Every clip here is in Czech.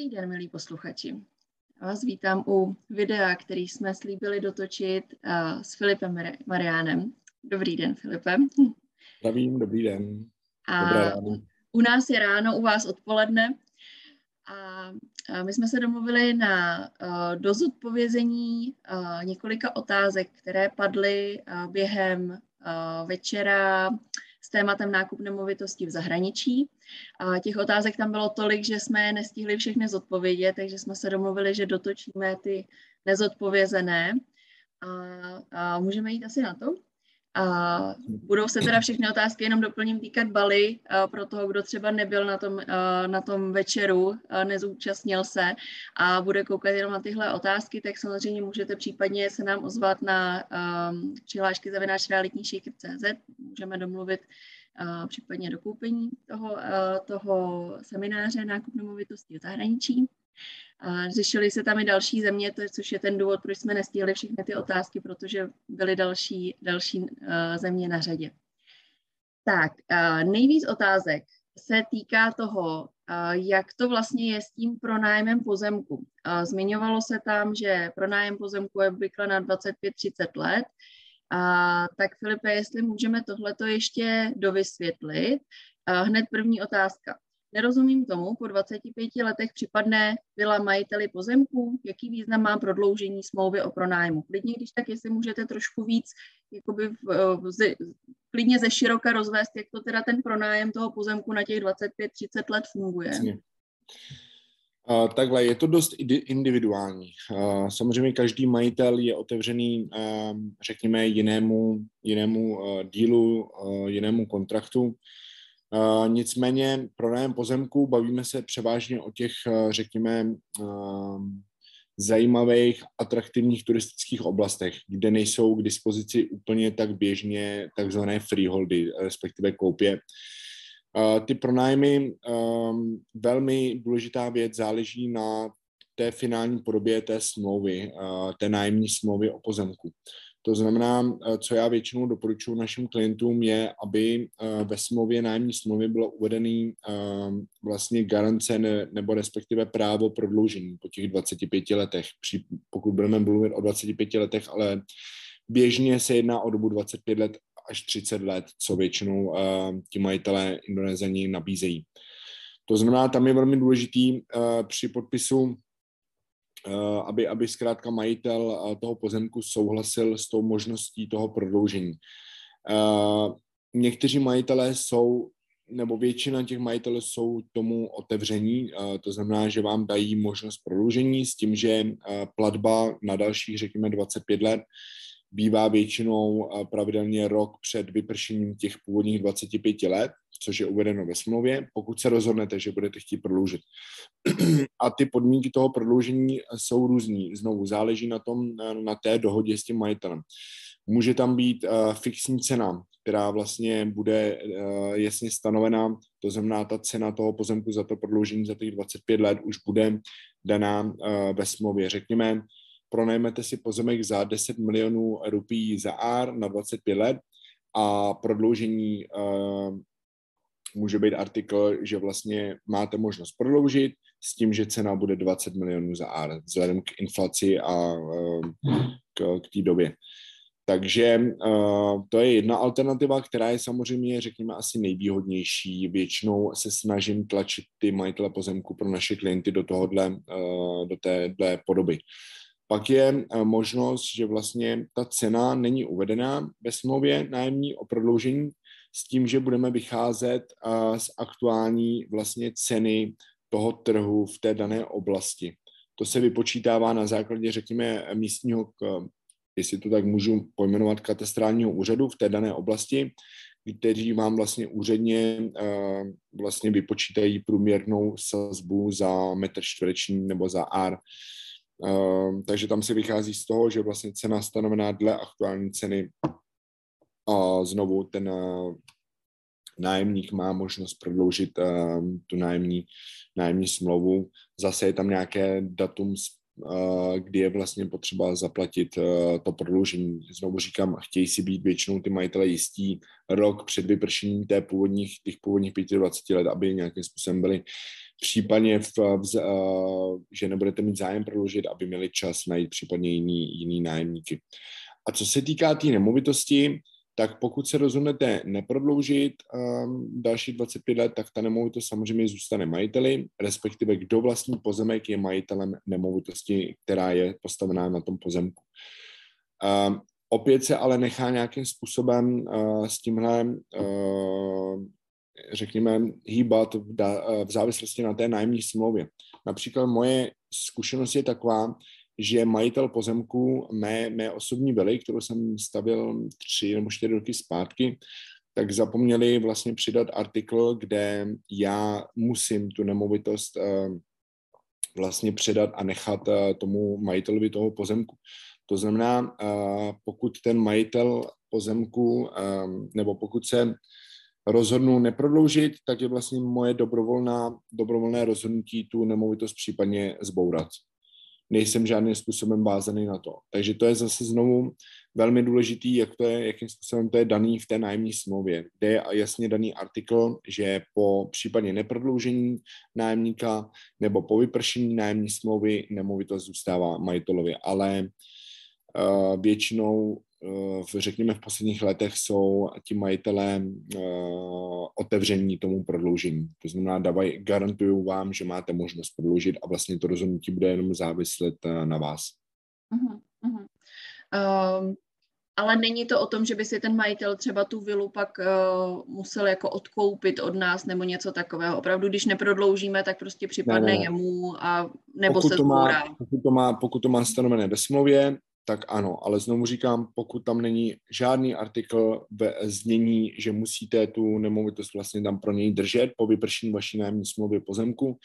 Dobrý den, milí posluchači. Vás vítám u videa, který jsme slíbili dotočit uh, s Filipem Mariánem. Dobrý den, Filipe. Zdravím, dobrý den. A u nás je ráno, u vás odpoledne. A my jsme se domluvili na uh, dozodpovězení uh, několika otázek, které padly během večera s tématem nákup nemovitostí v zahraničí. A těch otázek tam bylo tolik, že jsme je nestihli všechny zodpovědět, takže jsme se domluvili, že dotočíme ty nezodpovězené. A, a můžeme jít asi na to? Budou se teda všechny otázky, jenom doplním týkat Bali, pro toho, kdo třeba nebyl na tom, na tom večeru, nezúčastnil se a bude koukat jenom na tyhle otázky, tak samozřejmě můžete případně se nám ozvat na přihlášky zavináč realitníšejky.cz, můžeme domluvit případně do koupení toho, toho semináře nákup nemovitostí v zahraničí. Řešily se tam i další země, to, což je ten důvod, proč jsme nestihli všechny ty otázky, protože byly další, další uh, země na řadě. Tak, uh, nejvíc otázek se týká toho, uh, jak to vlastně je s tím pronájmem pozemku. Zmiňovalo se tam, že pronájem pozemku je obvykle na 25-30 let, a tak Filipe, jestli můžeme tohleto ještě dovysvětlit. A hned první otázka. Nerozumím tomu, po 25 letech připadne vila majiteli pozemku, jaký význam má prodloužení smlouvy o pronájmu. Klidně, když tak, jestli můžete trošku víc, jakoby v, v, z, klidně ze široka rozvést, jak to teda ten pronájem toho pozemku na těch 25-30 let funguje. Uh, takhle, je to dost individuální. Uh, samozřejmě každý majitel je otevřený, uh, řekněme, jinému, jinému uh, dílu, jinému kontraktu. Uh, nicméně pronájem pozemku bavíme se převážně o těch, uh, řekněme, uh, zajímavých, atraktivních turistických oblastech, kde nejsou k dispozici úplně tak běžně takzvané freeholdy, respektive koupě. Ty pronájmy, velmi důležitá věc, záleží na té finální podobě té smlouvy, té nájemní smlouvy o pozemku. To znamená, eh, co já většinou doporučuji našim klientům, je, aby eh, ve smlouvě, nájemní smlouvě bylo uvedený ehm, vlastně garance nebo respektive právo prodloužení po těch 25 letech. Pokud budeme mluvit o 25 letech, ale běžně se jedná o dobu 25 let až 30 let, co většinou ehm, ti majitelé Indonésani nabízejí. To znamená, tam je velmi důležitý eh, při podpisu aby, aby zkrátka majitel eh, toho pozemku souhlasil s tou možností toho prodloužení. Eh, někteří majitelé jsou, nebo většina těch majitelů jsou tomu otevření, to znamená, že vám dají možnost prodloužení s tím, že platba na dalších, řekněme, 25 let bývá většinou pravidelně rok před vypršením těch původních 25 let, což je uvedeno ve smlouvě, pokud se rozhodnete, že budete chtít prodloužit. A ty podmínky toho prodloužení jsou různý. Znovu záleží na tom, na té dohodě s tím majitelem. Může tam být uh, fixní cena, která vlastně bude uh, jasně stanovená, to znamená, ta cena toho pozemku za to prodloužení za těch 25 let už bude daná uh, ve smlouvě. Řekněme, pronajmete si pozemek za 10 milionů rupí za ár na 25 let a prodloužení může být artikl, že vlastně máte možnost prodloužit s tím, že cena bude 20 milionů za ár vzhledem k inflaci a uh, k, k té době. Takže uh, to je jedna alternativa, která je samozřejmě, řekněme, asi nejvýhodnější. Většinou se snažím tlačit ty majitele pozemku pro naše klienty do tohohle, uh, do téhle podoby. Pak je možnost, že vlastně ta cena není uvedená ve smlouvě nájemní o prodloužení s tím, že budeme vycházet eh, z aktuální vlastně ceny toho trhu v té dané oblasti. To se vypočítává na základě, řekněme, místního, jestli to tak můžu pojmenovat, katastrálního úřadu v té dané oblasti, kteří vám vlastně úředně eh, vlastně vypočítají průměrnou sazbu za metr čtvereční nebo za ár Ehm, takže tam se vychází z toho, že vlastně cena stanovená dle aktuální ceny a znovu ten uh, nájemník má možnost prodloužit uh, tu nájemní, nájemní smlouvu. Zase je tam nějaké datum, uh, kdy je vlastně potřeba zaplatit to prodloužení. Znovu říkám, chtějí si být většinou ty majitele jistí rok před vypršením té původních, těch původních 25 let, aby nějakým způsobem byli případně, v, v, že nebudete mít zájem prodloužit, aby měli čas najít případně jiný, jiný nájemníky. A co se týká té tý nemovitosti, tak pokud se rozhodnete neprodloužit um, další 25 let, tak ta nemovitost samozřejmě zůstane majiteli, respektive kdo vlastní pozemek je majitelem nemovitosti, která je postavená na tom pozemku. Um, opět se ale nechá nějakým způsobem uh, s tímhle, uh, řekněme, hýbat v, da, uh, v závislosti na té nájemní smlouvě. Například moje zkušenost je taková, že majitel pozemku mé, mé osobní vily, kterou jsem stavil tři nebo čtyři roky zpátky, tak zapomněli vlastně přidat artikl, kde já musím tu nemovitost uh, vlastně předat a nechat uh, tomu majitelovi toho pozemku. To znamená, uh, pokud ten majitel pozemku, nebo pokud se rozhodnu neprodloužit, tak je vlastně moje dobrovolná, dobrovolné rozhodnutí tu nemovitost případně zbourat nejsem žádným způsobem vázaný na to. Takže to je zase znovu velmi důležitý, jak to je, jakým způsobem to je daný v té nájemní smlouvě, kde je jasně daný artikl, že po případně neprodloužení nájemníka nebo po vypršení nájemní smlouvy nemovitost zůstává majitelovi, ale uh, většinou v, řekněme, v posledních letech jsou ti majitelé uh, otevření tomu prodloužení. To znamená, dávaj, garantuju vám, že máte možnost prodloužit a vlastně to rozhodnutí bude jenom záviset uh, na vás. Uh-huh, uh-huh. Um, ale není to o tom, že by si ten majitel třeba tu vilu pak uh, musel jako odkoupit od nás nebo něco takového. Opravdu, když neprodloužíme, tak prostě připadne ne, ne. jemu a nebo pokud se to má, pokud to, má, pokud to má stanovené ve smlouvě, tak ano, ale znovu říkám, pokud tam není žádný artikl ve znění, že musíte tu nemovitost vlastně tam pro něj držet po vypršení vaší nájemní smlouvy pozemku,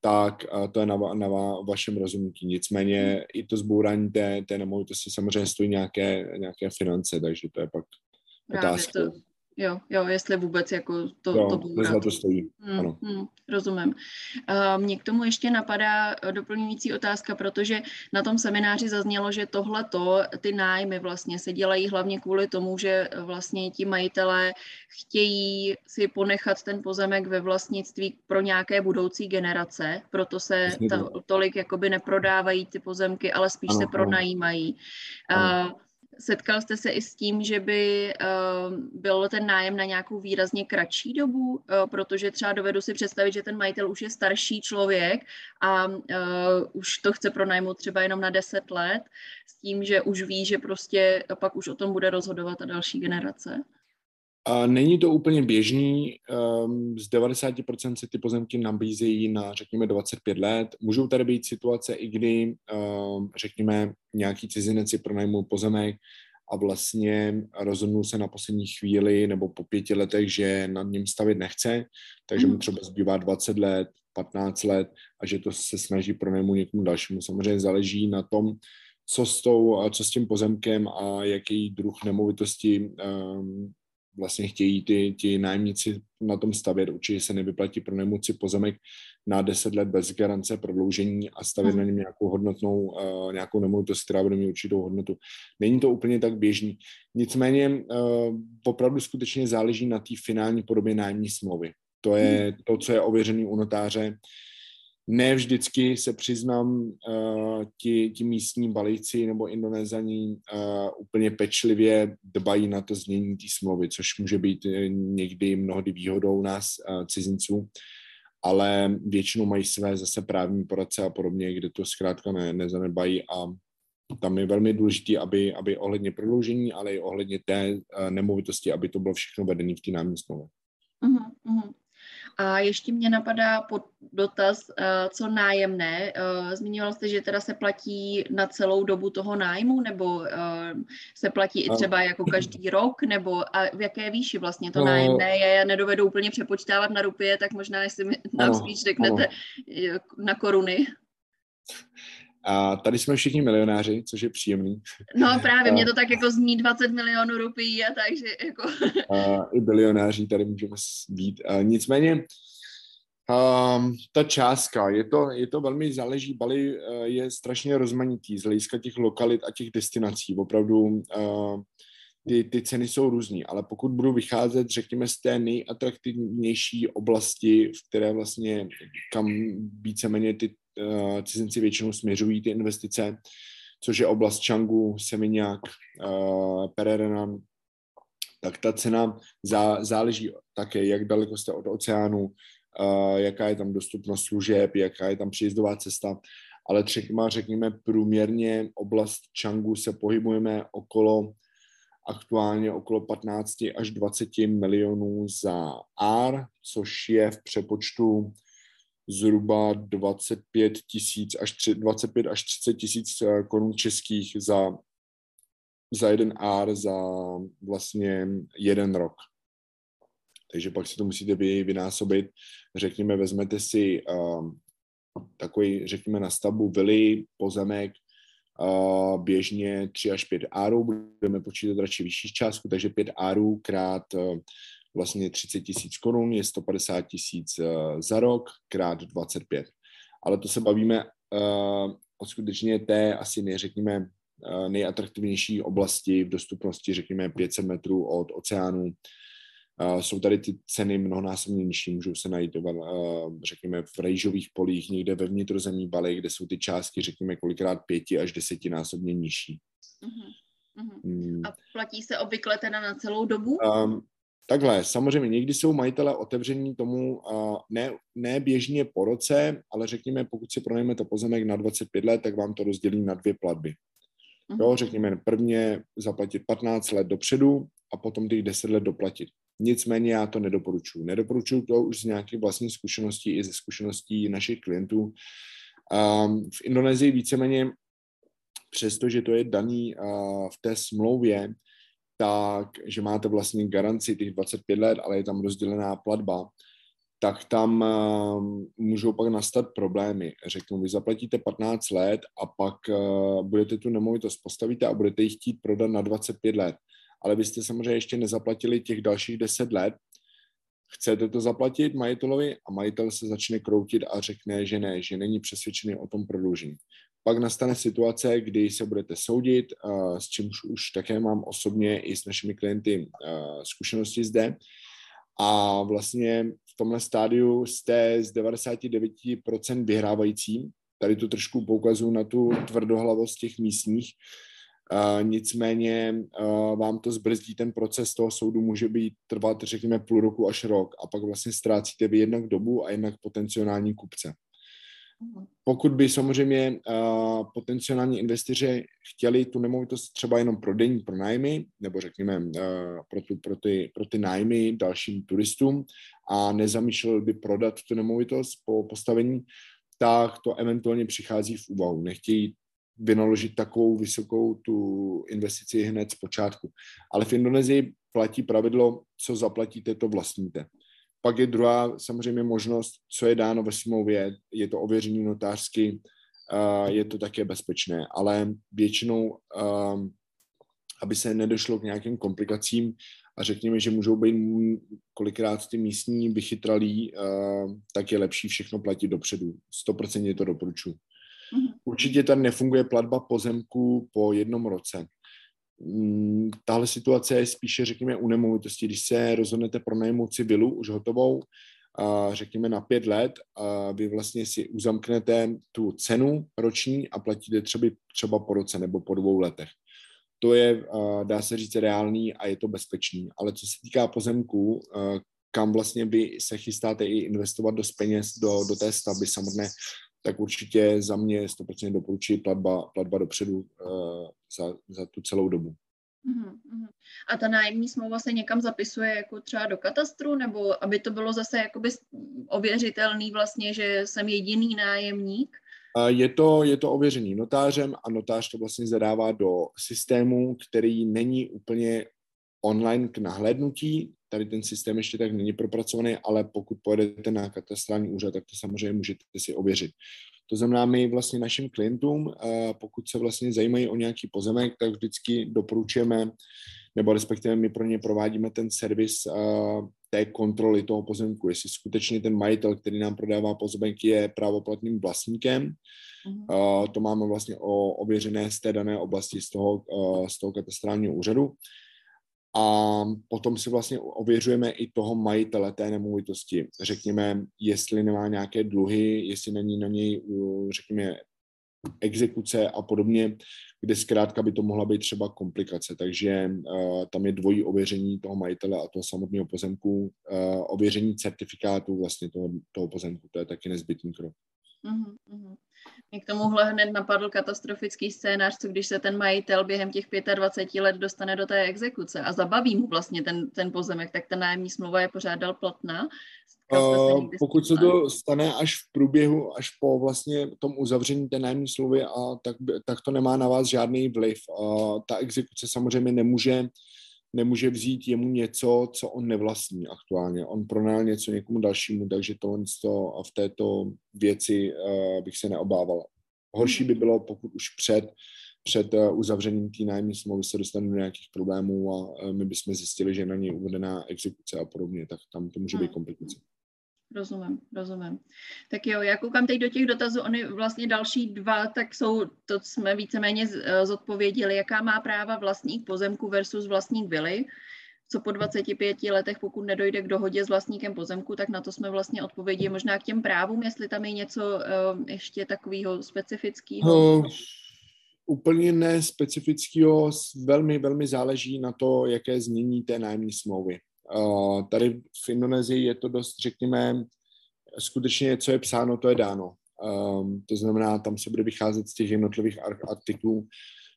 tak to je na, na vašem rozhodnutí. Nicméně i to zbourání té, té nemovitosti samozřejmě stojí nějaké, nějaké finance, takže to je pak Právě otázka. To, Jo, jo, jestli vůbec jako to, jo, to bude. za to stojí, hmm, ano. Hmm, rozumím. Uh, mně k tomu ještě napadá doplňující otázka, protože na tom semináři zaznělo, že tohleto, ty nájmy vlastně se dělají hlavně kvůli tomu, že vlastně ti majitelé chtějí si ponechat ten pozemek ve vlastnictví pro nějaké budoucí generace, proto se ta, tolik jakoby neprodávají ty pozemky, ale spíš ano, se pronajímají. Ano. Uh, Setkal jste se i s tím, že by uh, byl ten nájem na nějakou výrazně kratší dobu, uh, protože třeba dovedu si představit, že ten majitel už je starší člověk a uh, už to chce pronajmout třeba jenom na 10 let, s tím, že už ví, že prostě pak už o tom bude rozhodovat ta další generace. A není to úplně běžný, um, z 90% se ty pozemky nabízejí na, řekněme, 25 let. Můžou tady být situace, i kdy, um, řekněme, nějaký cizinec si pronajmul pozemek a vlastně rozhodnul se na poslední chvíli nebo po pěti letech, že nad ním stavit nechce, takže mu mhm. třeba zbývá 20 let, 15 let a že to se snaží pronajmout někomu dalšímu. Samozřejmě záleží na tom, co s, tou, co s tím pozemkem a jaký druh nemovitosti um, vlastně chtějí ty, ti nájemníci na tom stavět. Určitě se nevyplatí pro nemoci pozemek na 10 let bez garance prodloužení a stavět hmm. na něm nějakou hodnotnou, uh, nějakou nemovitost, která bude mít určitou hodnotu. Není to úplně tak běžný. Nicméně uh, opravdu skutečně záleží na té finální podobě nájemní smlouvy. To je hmm. to, co je ověřený u notáře ne vždycky se přiznám, uh, ti, ti místní balíci nebo indonézaní uh, úplně pečlivě dbají na to znění té smlouvy, což může být eh, někdy mnohdy výhodou nás uh, cizinců, ale většinou mají své zase právní poradce a podobně, kde to zkrátka ne, nezanedbají a tam je velmi důležité, aby, aby ohledně prodloužení, ale i ohledně té uh, nemovitosti, aby to bylo všechno vedené v té nájemní. A ještě mě napadá pod dotaz, eh, co nájemné. Eh, zmiňoval jste, že teda se platí na celou dobu toho nájmu, nebo eh, se platí i třeba jako každý rok, nebo a v jaké výši vlastně to nájemné je? Já nedovedu úplně přepočítávat na rupie, tak možná, jestli mi nám spíš řeknete na koruny. A tady jsme všichni milionáři, což je příjemný. No právě, mě to tak jako zní 20 milionů rupií a takže jako... A I bilionáři tady můžeme být. A nicméně um, ta částka, je to, je to velmi záleží, Bali uh, je strašně rozmanitý z hlediska těch lokalit a těch destinací. Opravdu uh, ty, ty ceny jsou různý, ale pokud budu vycházet, řekněme, z té nejatraktivnější oblasti, v které vlastně, kam víceméně ty cizinci většinou směřují ty investice, což je oblast Changu, Seminyak, uh, Pererenan, tak ta cena zá, záleží také, jak daleko jste od oceánu, uh, jaká je tam dostupnost služeb, jaká je tam příjezdová cesta, ale třeba řekněme průměrně oblast Changu se pohybujeme okolo aktuálně okolo 15 až 20 milionů za R, což je v přepočtu zhruba 25 tisíc až 3, 25 až 30 tisíc eh, korun českých za, za jeden R za vlastně jeden rok. Takže pak si to musíte vy vynásobit. Řekněme, vezmete si um, takový, řekněme, na stavbu vily, pozemek, uh, běžně 3 až 5 árů, budeme počítat radši vyšší částku, takže 5 árů krát uh, vlastně 30 tisíc korun je 150 tisíc uh, za rok krát 25. Ale to se bavíme uh, o skutečně té asi neřekněme uh, nejatraktivnější oblasti v dostupnosti, řekněme 500 metrů od oceánu, Uh, jsou tady ty ceny mnohonásobně nižší, můžou se najít, uh, řekněme, v rejžových polích, někde ve vnitrozemí Bali, kde jsou ty částky, řekněme, kolikrát pěti až desetinásobně nižší. Uh-huh. Uh-huh. A platí se obvykle teda na celou dobu? Um, takhle, samozřejmě někdy jsou majitele otevření tomu ne, ne běžně po roce, ale řekněme, pokud si pronajmete pozemek na 25 let, tak vám to rozdělí na dvě platby. Jo, řekněme, prvně zaplatit 15 let dopředu a potom těch 10 let doplatit. Nicméně já to nedoporučuji. Nedoporučuji to už z nějakých vlastních zkušeností i ze zkušeností našich klientů. Um, v Indonésii víceméně, přestože to je daný uh, v té smlouvě, tak, že máte vlastně garanci těch 25 let, ale je tam rozdělená platba, tak tam uh, můžou pak nastat problémy. Řeknu, vy zaplatíte 15 let a pak uh, budete tu nemovitost postavíte a budete ji chtít prodat na 25 let ale vy jste samozřejmě ještě nezaplatili těch dalších 10 let, chcete to zaplatit majitelovi a majitel se začne kroutit a řekne, že ne, že není přesvědčený o tom prodloužení. Pak nastane situace, kdy se budete soudit, s čímž už také mám osobně i s našimi klienty zkušenosti zde. A vlastně v tomhle stádiu jste z 99% vyhrávající. Tady tu trošku poukazuju na tu tvrdohlavost těch místních, nicméně vám to zbrzdí ten proces toho soudu, může být trvat, řekněme, půl roku až rok a pak vlastně ztrácíte vy jednak dobu a jednak potenciální kupce. Pokud by samozřejmě uh, potenciální investoři chtěli tu nemovitost třeba jenom pro denní pronájmy, nebo řekněme uh, pro, tu, pro, ty, pro ty nájmy dalším turistům a nezamýšlel by prodat tu nemovitost po postavení, tak to eventuálně přichází v úvahu. Nechtějí vynaložit takovou vysokou tu investici hned z počátku. Ale v Indonésii platí pravidlo, co zaplatíte, to vlastníte. Pak je druhá samozřejmě možnost, co je dáno ve smlouvě, je to ověření notářsky, je to také bezpečné, ale většinou, aby se nedošlo k nějakým komplikacím a řekněme, že můžou být kolikrát ty místní vychytralí, tak je lepší všechno platit dopředu. 100% to doporučuji. Mhm. Určitě tady nefunguje platba pozemku po jednom roce. Mm, tahle situace je spíše, řekněme, u nemovitosti. Když se rozhodnete pronajmout si vilu už hotovou, řekněme na pět let, vy vlastně si uzamknete tu cenu roční a platíte třeba, třeba po roce nebo po dvou letech. To je, dá se říct, reálný a je to bezpečný. Ale co se týká pozemků, kam vlastně vy se chystáte i investovat do peněz do, do té stavby samotné, tak určitě za mě 100% doporučuji platba, platba dopředu uh, za, za tu celou dobu. Uh-huh. A ta nájemní smlouva se někam zapisuje jako třeba do katastru, nebo aby to bylo zase jakoby ověřitelný vlastně, že jsem jediný nájemník? Je to, je to ověřený notářem a notář to vlastně zadává do systému, který není úplně online k nahlédnutí. Tady ten systém ještě tak není propracovaný, ale pokud pojedete na katastrální úřad, tak to samozřejmě můžete si ověřit. To znamená, my vlastně našim klientům, eh, pokud se vlastně zajímají o nějaký pozemek, tak vždycky doporučujeme, nebo respektive my pro ně provádíme ten servis eh, té kontroly toho pozemku, jestli skutečně ten majitel, který nám prodává pozemek, je právoplatným vlastníkem. Uh, to máme vlastně o, ověřené z té dané oblasti, z toho, z toho katastrálního úřadu a potom si vlastně ověřujeme i toho majitele té nemovitosti. Řekněme, jestli nemá nějaké dluhy, jestli není na něj, řekněme, exekuce a podobně, kde zkrátka by to mohla být třeba komplikace. Takže uh, tam je dvojí ověření toho majitele a toho samotného pozemku, uh, ověření certifikátu vlastně toho, toho pozemku, to je taky nezbytný krok. Uh-huh, Mě k tomuhle hned napadl katastrofický scénář, co když se ten majitel během těch 25 let dostane do té exekuce a zabaví mu vlastně ten, ten pozemek, tak ta nájemní smlouva je pořád dal platná. Uh, pokud se to stane až v průběhu, až po vlastně tom uzavření té nájemní smlouvy, a tak, tak to nemá na vás žádný vliv. Uh, ta exekuce samozřejmě nemůže nemůže vzít jemu něco, co on nevlastní aktuálně. On pronajal něco někomu dalšímu, takže to v této věci uh, bych se neobával. Horší by bylo, pokud už před, před uh, uzavřením té nájemní smlouvy se dostane do nějakých problémů a uh, my bychom zjistili, že je na něj uvedená exekuce a podobně, tak tam to může být hmm. komplikace. Rozumím, rozumím. Tak jo, já koukám teď do těch dotazů, oni vlastně další dva, tak jsou, to jsme víceméně eh, zodpověděli, jaká má práva vlastník pozemku versus vlastník vily, co po 25 letech, pokud nedojde k dohodě s vlastníkem pozemku, tak na to jsme vlastně odpověděli možná k těm právům, jestli tam je něco uh, ještě takového specifického. Uh, úplně nespecifického, velmi, velmi záleží na to, jaké znění té nájemní smlouvy. Tady v Indonésii je to dost, řekněme, skutečně, co je psáno, to je dáno. To znamená, tam se bude vycházet z těch jednotlivých artiklů,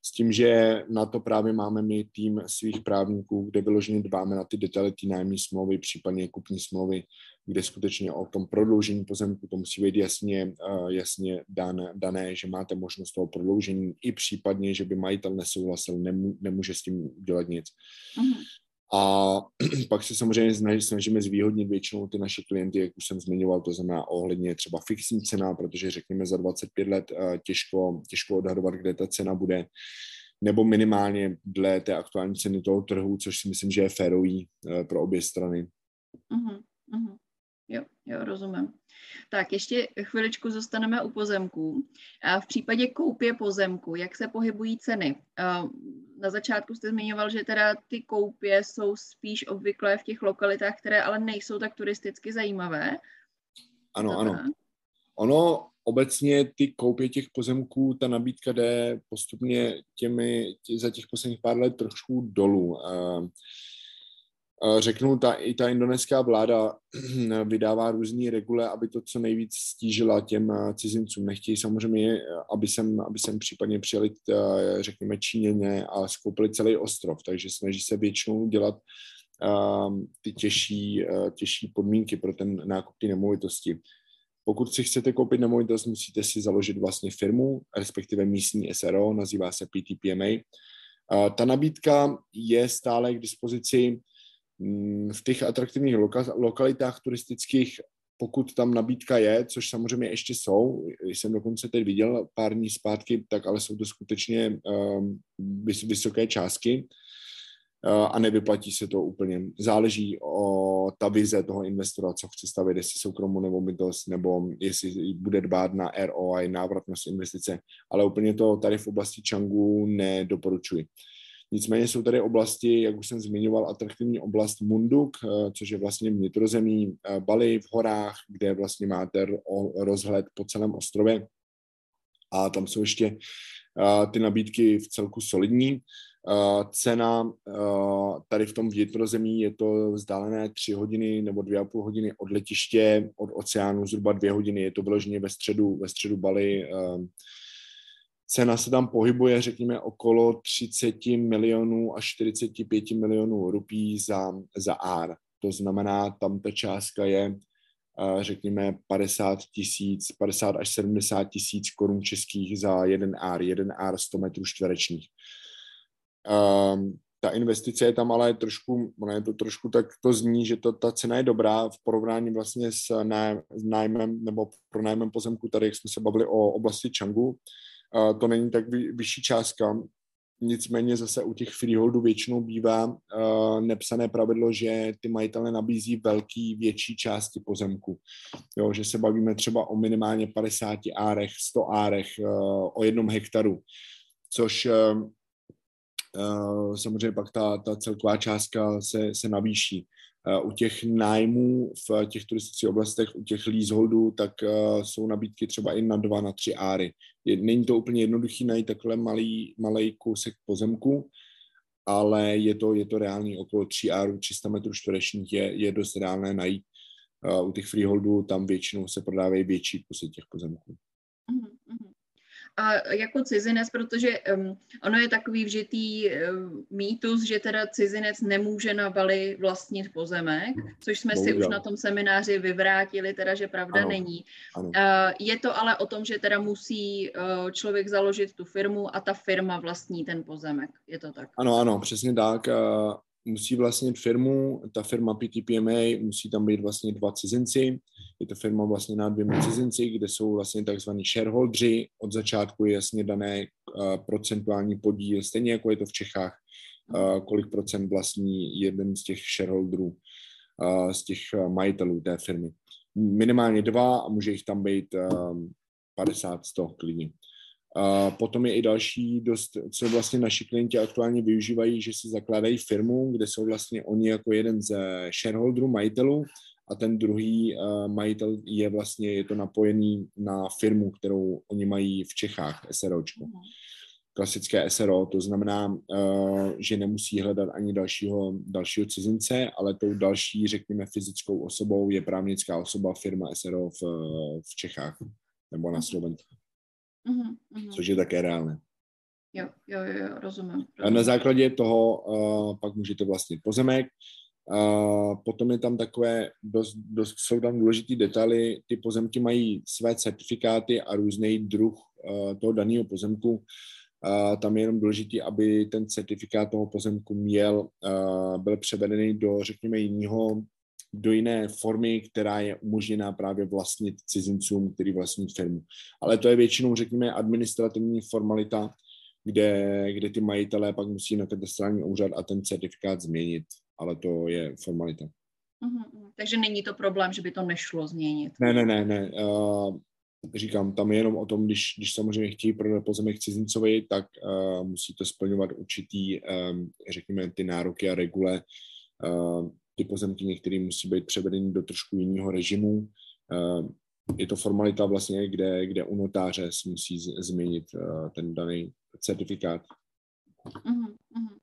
s tím, že na to právě máme my tým svých právníků, kde vyloženě dbáme na ty detaily té nájemní smlouvy, případně kupní smlouvy, kde skutečně o tom prodloužení pozemku to musí být jasně, jasně dané, dané, že máte možnost toho prodloužení i případně, že by majitel nesouhlasil, nemů, nemůže s tím dělat nic. Uh-huh. A pak se samozřejmě snažíme zvýhodnit většinou ty naše klienty, jak už jsem zmiňoval, to znamená ohledně třeba fixní cena, protože řekněme za 25 let eh, těžko, těžko odhadovat, kde ta cena bude, nebo minimálně dle té aktuální ceny toho trhu, což si myslím, že je férový eh, pro obě strany. Uh-huh, uh-huh. Jo, jo, rozumím. Tak ještě chviličku zůstaneme u pozemků. V případě koupě pozemku, jak se pohybují ceny? Na začátku jste zmiňoval, že teda ty koupě jsou spíš obvyklé v těch lokalitách, které ale nejsou tak turisticky zajímavé. Ano, ano. Ono obecně ty koupě těch pozemků, ta nabídka jde postupně těmi, tě, za těch posledních pár let trošku dolů. Řeknu, ta, i ta indonéská vláda vydává různé regule, aby to co nejvíc stížila těm eh, cizincům. Nechtějí samozřejmě, eh, aby sem, aby sem případně přijeli, eh, řekněme, Číněně a skoupili celý ostrov, takže snaží se většinou dělat um, ty těžší, těžší podmínky pro ten nákup té nemovitosti. Pokud si chcete koupit nemovitost, musíte si založit vlastně firmu, respektive místní SRO, nazývá se PTPMA. Ta nabídka je stále k dispozici v těch atraktivních loka- lokalitách turistických, pokud tam nabídka je, což samozřejmě ještě jsou, jsem dokonce teď viděl pár dní zpátky, tak ale jsou to skutečně vys- vysoké částky uh, a nevyplatí se to úplně. Záleží o ta vize toho investora, co chce stavět, jestli soukromou nemovitost, nebo jestli bude dbát na ROI, návratnost investice, ale úplně to tady v oblasti Changu nedoporučuji. Nicméně jsou tady oblasti, jak už jsem zmiňoval, atraktivní oblast Munduk, eh, což je vlastně vnitrozemí eh, Bali v horách, kde vlastně máte rozhled po celém ostrově. A tam jsou ještě eh, ty nabídky v celku solidní. Cena tady v tom vnitrozemí je to vzdálené tři hodiny nebo dvě a půl hodiny od letiště, od oceánu zhruba dvě hodiny. Je to vyloženě ve středu, ve středu Bali Cena se tam pohybuje, řekněme, okolo 30 milionů až 45 milionů rupí za, za R. To znamená, tam ta částka je, řekněme, 50 tisíc, 50 až 70 tisíc korun českých za jeden R, jeden R 100 metrů čtverečních. Um, ta investice je tam ale trošku, ono je to trošku tak, to zní, že to, ta cena je dobrá v porovnání vlastně s nájmem nebo pronájmem pozemku, tady jak jsme se bavili o oblasti To není tak vyšší částka. Nicméně zase u těch freeholdů většinou bývá uh, nepsané pravidlo, že ty majitele nabízí velký, větší části pozemku. Jo, že se bavíme třeba o minimálně 50 árech, 100 árech, uh, o jednom hektaru, což uh, samozřejmě pak ta, ta celková částka se, se navýší. U těch nájmů v těch turistických oblastech, u těch leaseholdů, tak jsou nabídky třeba i na dva, na tři áry. Není to úplně jednoduchý najít takhle malý, malý kousek pozemku, ale je to, je to reálný okolo 3 árů, 300 metrů čtverečních je, je dost reálné najít. Uh, u těch freeholdů tam většinou se prodávají větší kusy těch pozemků. Uh-huh a jako cizinec, protože um, ono je takový vžitý um, mýtus, že teda cizinec nemůže na Bali vlastnit pozemek, což jsme Bohužel. si už na tom semináři vyvrátili, teda, že pravda ano. není. Ano. Uh, je to ale o tom, že teda musí uh, člověk založit tu firmu a ta firma vlastní ten pozemek. Je to tak? Ano, ano, přesně tak. Uh, musí vlastnit firmu, ta firma PTPMA, musí tam být vlastně dva cizinci, je to firma vlastně na dvěmi cizinci, kde jsou vlastně takzvaní shareholdři, od začátku je jasně dané uh, procentuální podíl, stejně jako je to v Čechách, uh, kolik procent vlastní jeden z těch shareholderů, uh, z těch majitelů té firmy. Minimálně dva a může jich tam být 50, 100 klidně. A potom je i další dost, co vlastně naši klienti aktuálně využívají, že si zakládají firmu, kde jsou vlastně oni jako jeden z shareholderů, majitelů a ten druhý uh, majitel je vlastně, je to napojený na firmu, kterou oni mají v Čechách, SROčko. Mhm. Klasické SRO, to znamená, uh, že nemusí hledat ani dalšího, dalšího cizince, ale tou další, řekněme, fyzickou osobou je právnická osoba firma SRO v, v Čechách nebo na mhm. Slovensku mm-hmm. což je také reálné. Jo, jo, jo, rozumím. rozumím. A na základě toho uh, pak můžete vlastnit pozemek. Uh, potom je tam takové, dost, dost, jsou tam důležitý detaily, ty pozemky mají své certifikáty a různý druh uh, toho daného pozemku. Uh, tam je jenom důležité, aby ten certifikát toho pozemku měl, uh, byl převedený do, řekněme, jiného do jiné formy, která je umožněná právě vlastnit cizincům, který vlastní firmu. Ale to je většinou, řekněme, administrativní formalita, kde, kde ty majitelé pak musí na katastrální úřad a ten certifikát změnit, ale to je formalita. Uh-huh. Takže není to problém, že by to nešlo změnit? Ne, ne, ne, ne. Uh, říkám, tam je jenom o tom, když, když samozřejmě chtějí prodat pozemek cizincovi, tak uh, musíte splňovat určitý, um, řekněme, ty nároky a regule, uh, ty pozemky některé musí být převedeny do trošku jiného režimu. Eh, je to formalita vlastně, kde, kde u notáře si musí změnit eh, ten daný certifikát. Uh-huh, uh-huh.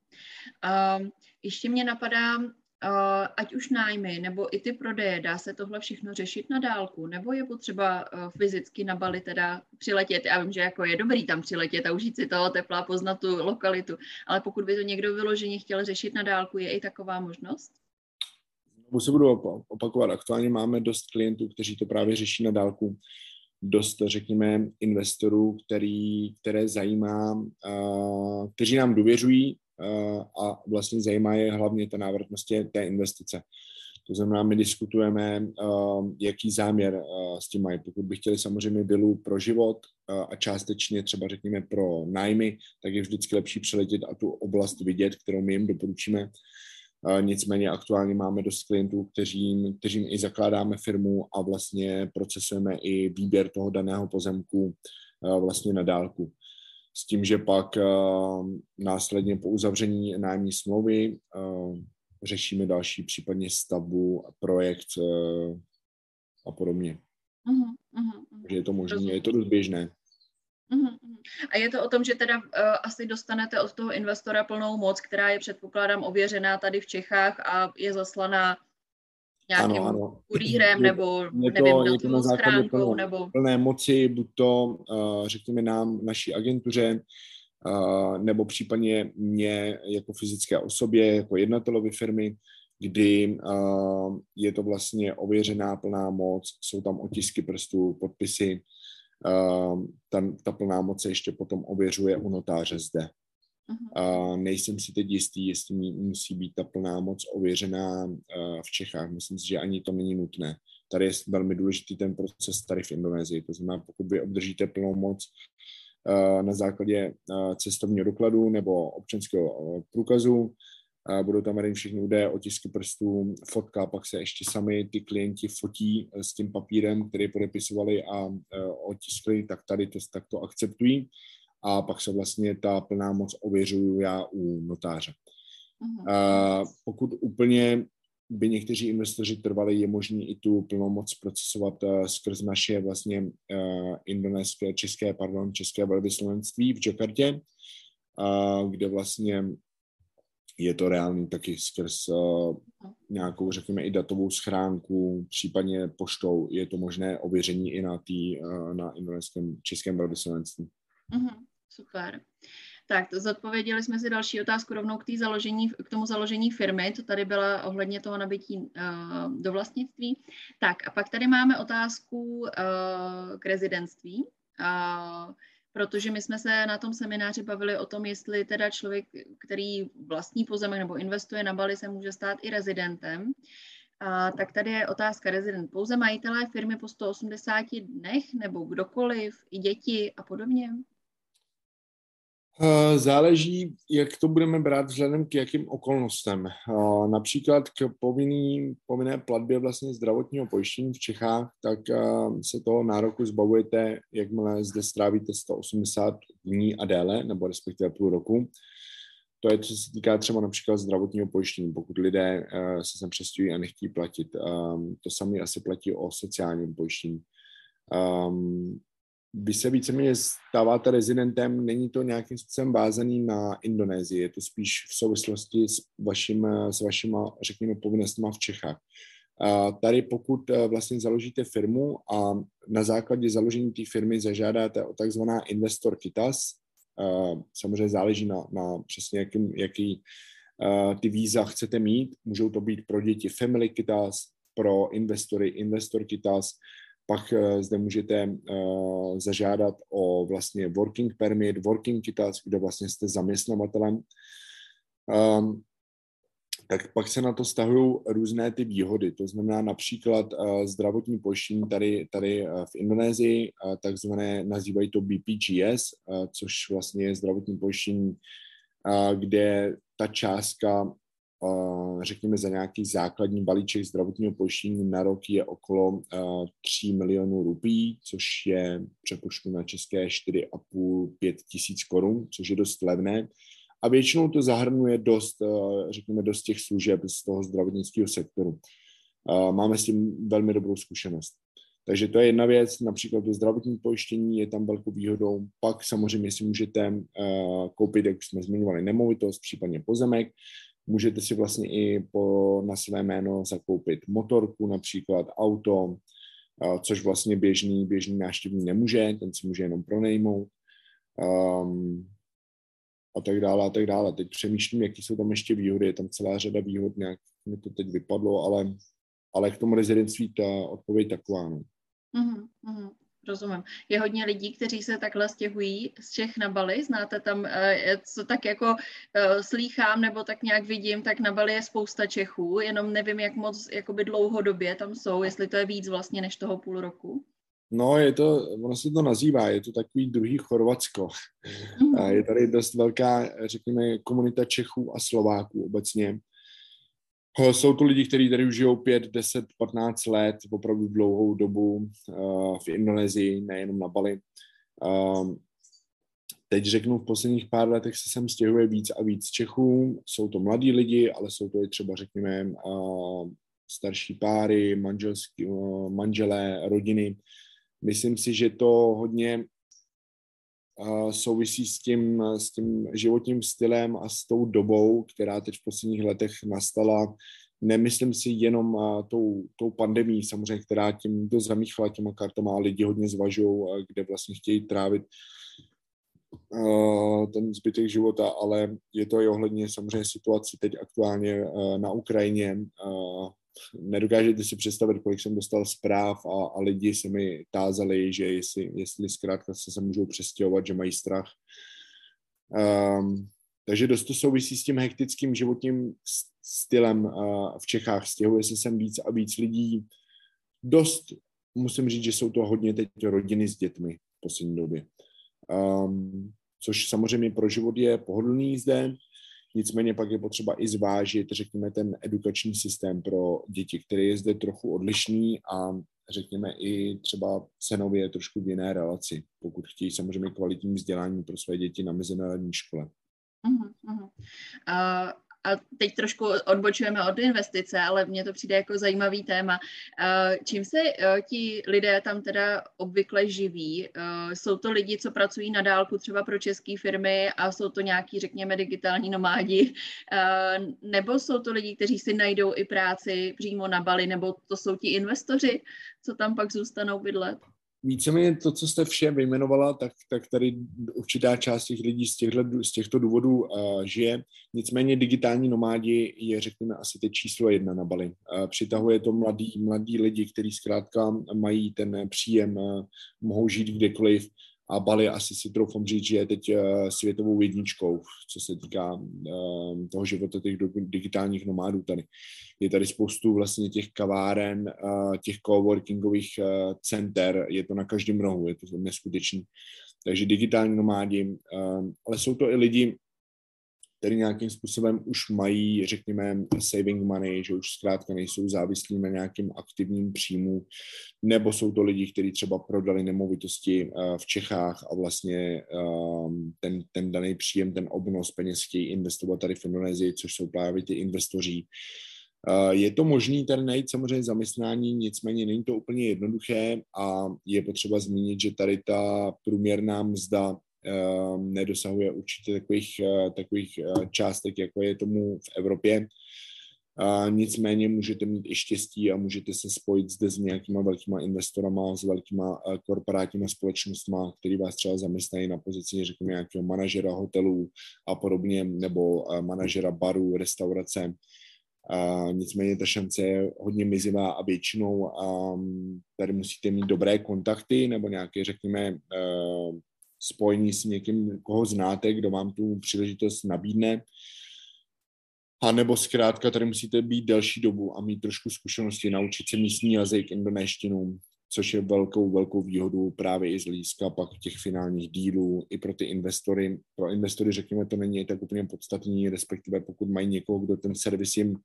Uh, ještě mě napadá, uh, ať už nájmy nebo i ty prodeje, dá se tohle všechno řešit na dálku, nebo je potřeba uh, fyzicky na Bali teda přiletět. Já vím, že jako je dobrý tam přiletět a užít si toho tepla, poznat tu lokalitu, ale pokud by to někdo vyloženě chtěl řešit na dálku, je i taková možnost? se budu opakovat, aktuálně máme dost klientů, kteří to právě řeší na dálku, dost, řekněme, investorů, který, které zajímá, uh, kteří nám důvěřují a vlastně zajímá je hlavně ta návratnost té investice. To znamená, my diskutujeme, uh, jaký záměr uh, s tím mají. Pokud by chtěli samozřejmě vilu pro život a částečně třeba řekněme pro nájmy, tak je vždycky lepší přeletět a tu oblast vidět, kterou my jim doporučíme. Nicméně aktuálně máme dost klientů, kteřím, kteřím i zakládáme firmu a vlastně procesujeme i výběr toho daného pozemku vlastně na dálku. S tím, že pak následně po uzavření nájemní smlouvy řešíme další případně stavbu, projekt a podobně. Uh-huh, uh-huh. Takže je to možné, je to dost běžné. Uh-huh. A je to o tom, že teda uh, asi dostanete od toho investora plnou moc, která je předpokládám ověřená tady v Čechách a je zaslaná nějakým ano, ano. kurýrem nebo to, nevím, je to na schránkou, plné, nebo... plné moci, buď to uh, řekněme nám, naší agentuře, uh, nebo případně mě jako fyzické osobě, jako jednatelovi firmy, kdy uh, je to vlastně ověřená plná moc, jsou tam otisky prstů, podpisy, Ehm, ta, ta plná moc se ještě potom ověřuje u notáře zde. Uh, nejsem si teď jistý, jestli musí být ta plná moc ověřená uh, v Čechách. Myslím si, že ani to není nutné. Tady je velmi důležitý ten proces tady v Indonésii. To znamená, pokud vy obdržíte plnou moc uh, na základě uh, cestovního dokladu nebo občanského průkazu, budou tam vedeny všechny údaje, otisky prstů, fotka, pak se ještě sami ty klienti fotí eh, s tím papírem, který podepisovali a eh, otiskli, tak tady to, tak to akceptují. A pak se vlastně ta plná moc ověřuju já u notáře. Uh, pokud úplně by někteří investoři trvali, je možné i tu plnou moc procesovat uh, skrz naše vlastně uh, indonéské, české, pardon, české velvyslanectví v Jakartě, uh, kde vlastně je to reálný taky skrz uh, nějakou, řekněme, i datovou schránku, případně poštou. Je to možné ověření i na, tý, uh, na indonéském českém velvyslanectví. Mm-hmm, super. Tak, to zodpověděli jsme si další otázku rovnou k, založení, k tomu založení firmy, to tady byla ohledně toho nabití uh, do vlastnictví. Tak a pak tady máme otázku uh, k rezidentství. Uh, protože my jsme se na tom semináři bavili o tom, jestli teda člověk, který vlastní pozemek nebo investuje na Bali, se může stát i rezidentem. A, tak tady je otázka rezident. Pouze majitelé firmy po 180 dnech nebo kdokoliv, i děti a podobně? Eh, záleží, jak to budeme brát vzhledem k jakým okolnostem. Eh, například k povinný, povinné platbě vlastně zdravotního pojištění v Čechách, tak eh, se toho nároku zbavujete, jakmile zde strávíte 180 dní a déle, nebo respektive půl roku. To je, co se týká třeba například zdravotního pojištění, pokud lidé se sem přestěhují a nechtějí platit. To samé asi platí o sociálním pojištění. Um, vy se víceméně stáváte rezidentem, není to nějakým způsobem vázaný na Indonésii, je to spíš v souvislosti s, vašim, s vašima, řekněme, povinnostmi v Čechách. A tady pokud eh, vlastně založíte firmu a na základě založení té firmy zažádáte o takzvaná investor kitas, eh, samozřejmě záleží na, na přesně jaký, jaký eh, ty víza chcete mít, můžou to být pro děti family kitas, pro investory investor kitas, pak eh, zde můžete eh, zažádat o vlastně working permit, working kitas, kde vlastně jste zaměstnavatelem. Um, tak pak se na to stahují různé ty výhody. To znamená například uh, zdravotní pojištění tady, tady v Indonésii, takzvané nazývají to BPGS, což vlastně je zdravotní pojištění, kde ta částka řekněme, za nějaký základní balíček zdravotního pojištění na rok je okolo 3 milionů rupí, což je přepočtu na české 4,5-5 tisíc korun, což je dost levné. A většinou to zahrnuje dost, řekněme, dost těch služeb z toho zdravotnického sektoru. Máme s tím velmi dobrou zkušenost. Takže to je jedna věc, například to zdravotní pojištění je tam velkou výhodou. Pak samozřejmě si můžete koupit, jak jsme zmiňovali, nemovitost, případně pozemek, Můžete si vlastně i po, na své jméno zakoupit motorku, například auto, což vlastně běžný, běžný náštěvní nemůže, ten si může jenom pronejmout. Um, a tak dále a tak dále. Teď přemýšlím, jaký jsou tam ještě výhody, je tam celá řada výhod, nějak mi to teď vypadlo, ale, ale k tomu rezidentství ta odpověď taková. No. Mm-hmm. Rozumím. Je hodně lidí, kteří se takhle stěhují z Čech na Bali. Znáte tam, eh, co tak jako eh, slýchám nebo tak nějak vidím, tak na Bali je spousta Čechů, jenom nevím, jak moc jakoby dlouhodobě tam jsou, jestli to je víc vlastně než toho půl roku. No, je to, ono se to nazývá, je to takový druhý Chorvatsko. Mm-hmm. Je tady dost velká, řekněme, komunita Čechů a Slováků obecně. Eh, jsou to lidi, kteří tady už žijou 5, 10, 15 let, opravdu dlouhou dobu uh, v Indonésii, nejenom na Bali. Um, teď řeknu, v posledních pár letech se sem stěhuje víc a víc Čechů. Jsou to mladí lidi, ale jsou to i třeba, řekněme, uh, starší páry, manželský, uh, manželé, rodiny. Myslím si, že to hodně souvisí s tím, s tím životním stylem a s tou dobou, která teď v posledních letech nastala. Nemyslím si jenom tou, tou pandemí, samozřejmě, která tím to zamíchala těma kartama a lidi hodně zvažují, kde vlastně chtějí trávit ten zbytek života, ale je to i ohledně samozřejmě situaci teď aktuálně na Ukrajině, nedokážete si představit, kolik jsem dostal zpráv a, a lidi se mi tázali, že jestli, jestli zkrátka se, se můžou přestěhovat, že mají strach. Um, takže dost to souvisí s tím hektickým životním stylem uh, v Čechách. Stěhuje se sem víc a víc lidí. Dost, musím říct, že jsou to hodně teď rodiny s dětmi v poslední době. Um, což samozřejmě pro život je pohodlný zde, Nicméně pak je potřeba i zvážit, řekněme, ten edukační systém pro děti, který je zde trochu odlišný a řekněme, i třeba cenově trošku v jiné relaci, pokud chtějí samozřejmě kvalitní vzdělání pro své děti na mezinárodní škole. Uh-huh, uh-huh. Uh, a teď trošku odbočujeme od investice, ale mně to přijde jako zajímavý téma. Čím se ti lidé tam teda obvykle živí? Jsou to lidi, co pracují na dálku třeba pro české firmy a jsou to nějaký, řekněme, digitální nomádi? Nebo jsou to lidi, kteří si najdou i práci přímo na Bali, nebo to jsou ti investoři, co tam pak zůstanou bydlet? Víceméně to, co jste vše vyjmenovala, tak, tak tady určitá část těch lidí z, těchto, z těchto důvodů uh, žije. Nicméně digitální nomádi je, řekněme, asi teď číslo jedna na Bali. Uh, přitahuje to mladý, mladý lidi, kteří zkrátka mají ten příjem, uh, mohou žít kdekoliv, a Bali asi si troufám říct, že je teď uh, světovou jedničkou, co se týká uh, toho života těch digitálních nomádů tady. Je tady spoustu vlastně těch kaváren, uh, těch coworkingových uh, center, je to na každém rohu, je to neskutečný. Takže digitální nomádi, uh, ale jsou to i lidi, který nějakým způsobem už mají, řekněme, saving money, že už zkrátka nejsou závislí na nějakým aktivním příjmu, nebo jsou to lidi, kteří třeba prodali nemovitosti eh, v Čechách a vlastně ehm, ten, ten daný příjem, ten obnos peněz chtějí investovat tady v Indonésii, což jsou právě ty investoři. Eh, je to možné tady najít samozřejmě zaměstnání, nicméně není to úplně jednoduché a je potřeba zmínit, že tady ta průměrná mzda nedosahuje určitě takových, eh, takových eh, částek, jako je tomu v Evropě. A nicméně můžete mít i štěstí a můžete se spojit zde s nějakýma velkýma investorama, s velkýma eh, korporátníma společnostmi, který vás třeba zaměstnají na pozici, řekněme, nějakého manažera hotelů a podobně, nebo manažera barů, restaurace. A nicméně ta šance je hodně mizivá a většinou um, tady musíte mít dobré kontakty nebo nějaké, řekněme, spojení s někým, koho znáte, kdo vám tu příležitost nabídne. A nebo zkrátka tady musíte být delší dobu a mít trošku zkušenosti, naučit se místní jazyk, indonéštinu, což je velkou, velkou výhodu právě i z hlediska pak těch finálních dílů, i pro ty investory. Pro investory, řekněme, to není tak úplně podstatný, respektive pokud mají někoho, kdo ten servis jim,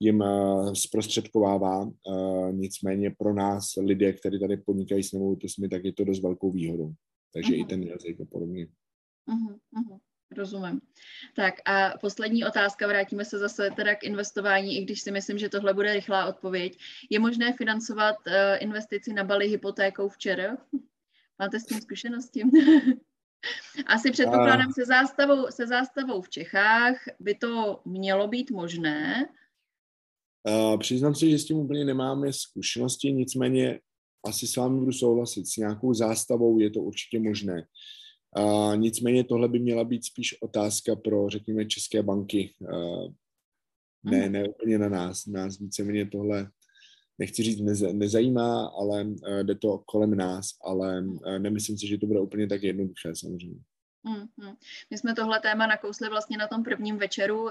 jim uh, zprostředkovává. Uh, nicméně pro nás, lidé, kteří tady podnikají s nemovitostmi, tak je to dost velkou výhodou takže uh-huh. i mhm. ten jazyk a podobně. Uh-huh, uh-huh. Rozumím. Tak a poslední otázka, vrátíme se zase teda k investování, i když si myslím, že tohle bude rychlá odpověď. Je možné financovat uh, investici na Bali hypotékou včera? Máte s tím zkušenosti? Asi předpokládám se zástavou, se zástavou v Čechách by to mělo být možné. Uh, přiznám se, že s tím úplně nemáme zkušenosti, nicméně asi s vámi budu souhlasit, s nějakou zástavou je to určitě možné. A nicméně tohle by měla být spíš otázka pro, řekněme, české banky. A ne, ne úplně na nás. Nás víceméně tohle, nechci říct, neza, nezajímá, ale jde to kolem nás, ale nemyslím si, že to bude úplně tak jednoduché samozřejmě. Mm-hmm. My jsme tohle téma nakousli vlastně na tom prvním večeru uh,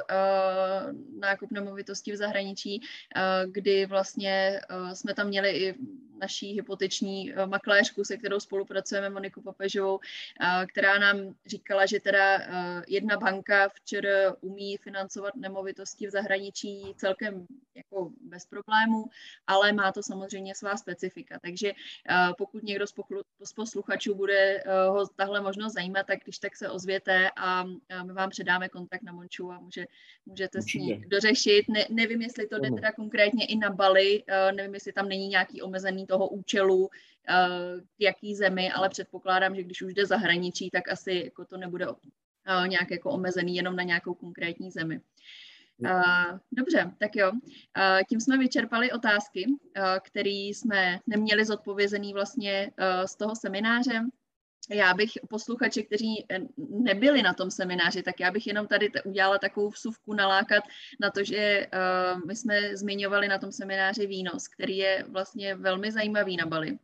nákup nemovitostí v zahraničí, uh, kdy vlastně uh, jsme tam měli i naší hypoteční uh, makléřku, se kterou spolupracujeme, Moniku Papežovou, uh, která nám říkala, že teda uh, jedna banka včera umí financovat nemovitosti v zahraničí celkem jako bez problémů, ale má to samozřejmě svá specifika. Takže uh, pokud někdo z posluchačů bude uh, ho tahle možnost zajímat, tak když tak se ozvěte a my vám předáme kontakt na Monču a může, můžete s ní dořešit. Ne, nevím, jestli to jde teda konkrétně i na Bali, eh, nevím, jestli tam není nějaký omezený toho účelu, eh, k jaký zemi, ale předpokládám, že když už jde zahraničí, tak asi jako to nebude eh, nějak jako omezený jenom na nějakou konkrétní zemi. Uh, dobře, tak jo. Uh, tím jsme vyčerpali otázky, uh, které jsme neměli zodpovězený vlastně uh, z toho semináře já bych posluchači, kteří nebyli na tom semináři, tak já bych jenom tady udělala takovou vsuvku nalákat na to, že uh, my jsme zmiňovali na tom semináři výnos, který je vlastně velmi zajímavý na Bali.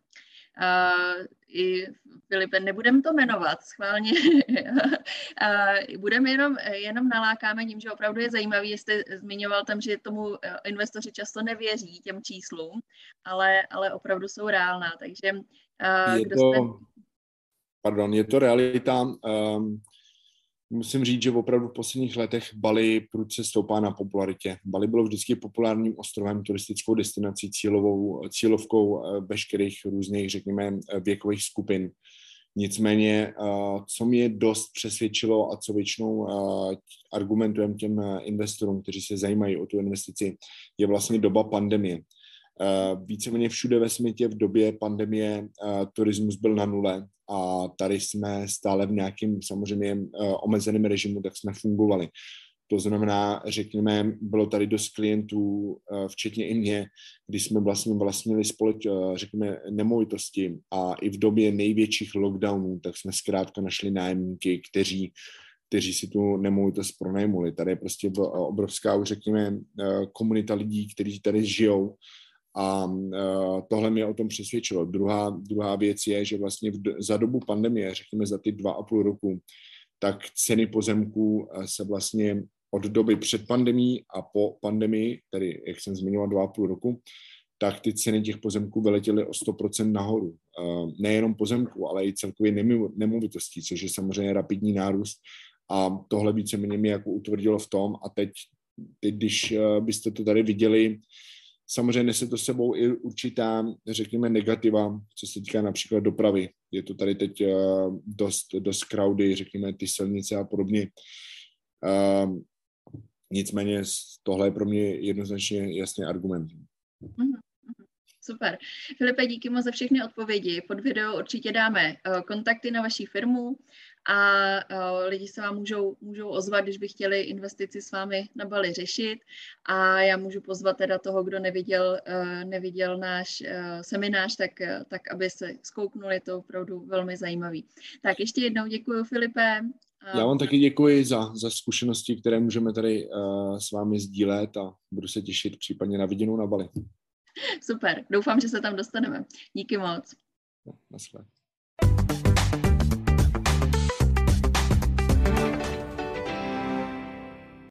Uh, i Filipe, nebudeme to jmenovat schválně, uh, budeme jenom, jenom nalákáme tím, že opravdu je zajímavý, jste zmiňoval tam, že tomu investoři často nevěří těm číslům, ale, ale opravdu jsou reálná, takže uh, je kdo to... jste pardon, je to realita. Um, musím říct, že opravdu v posledních letech Bali prudce stoupá na popularitě. Bali bylo vždycky populárním ostrovem, turistickou destinací, cílovou, cílovkou eh, veškerých různých, řekněme, věkových skupin. Nicméně, co mě dost přesvědčilo a co většinou argumentujeme těm investorům, kteří se zajímají o tu investici, je vlastně doba pandemie. Víceméně všude ve světě v době pandemie turismus byl na nule a tady jsme stále v nějakém samozřejmě omezeném režimu, tak jsme fungovali. To znamená, řekněme, bylo tady dost klientů, eh, včetně i mě, kdy jsme vlastně vlastnili společ, eh, řekněme, nemovitosti a i v době největších lockdownů, tak jsme zkrátka našli nájemníky, kteří kteří si tu nemovitost pronajmuli. Tady je prostě obrovská, řekněme, eh, komunita lidí, kteří tady žijou a tohle mě o tom přesvědčilo. Druhá, druhá věc je, že vlastně za dobu pandemie, řekněme za ty dva a půl roku, tak ceny pozemků se vlastně od doby před pandemí a po pandemii, tedy jak jsem zmiňoval dva a půl roku, tak ty ceny těch pozemků vyletěly o 100% nahoru. Nejenom pozemků, ale i celkově nemovitostí, což je samozřejmě rapidní nárůst. A tohle víceméně mě jako utvrdilo v tom a teď, teď když byste to tady viděli, samozřejmě nese to sebou i určitá, řekněme, negativa, co se týká například dopravy. Je to tady teď eh, dost, dost crowdy, řekněme, ty silnice a podobně. Nicméně tohle je pro mě jednoznačně jasný argument. Mhm, mhm. Super. Filipe, díky moc za všechny odpovědi. Pod video určitě dáme uh, kontakty na vaší firmu a uh, lidi se vám můžou, můžou ozvat, když by chtěli investici s vámi na Bali řešit a já můžu pozvat teda toho, kdo neviděl, uh, neviděl náš seminář, tak, tak aby se zkouknul, je to opravdu velmi zajímavý. Tak ještě jednou děkuji Filipe já vám taky děkuji za, za zkušenosti, které můžeme tady uh, s vámi sdílet a budu se těšit případně na viděnou na Bali. Super, doufám, že se tam dostaneme. Díky moc. No,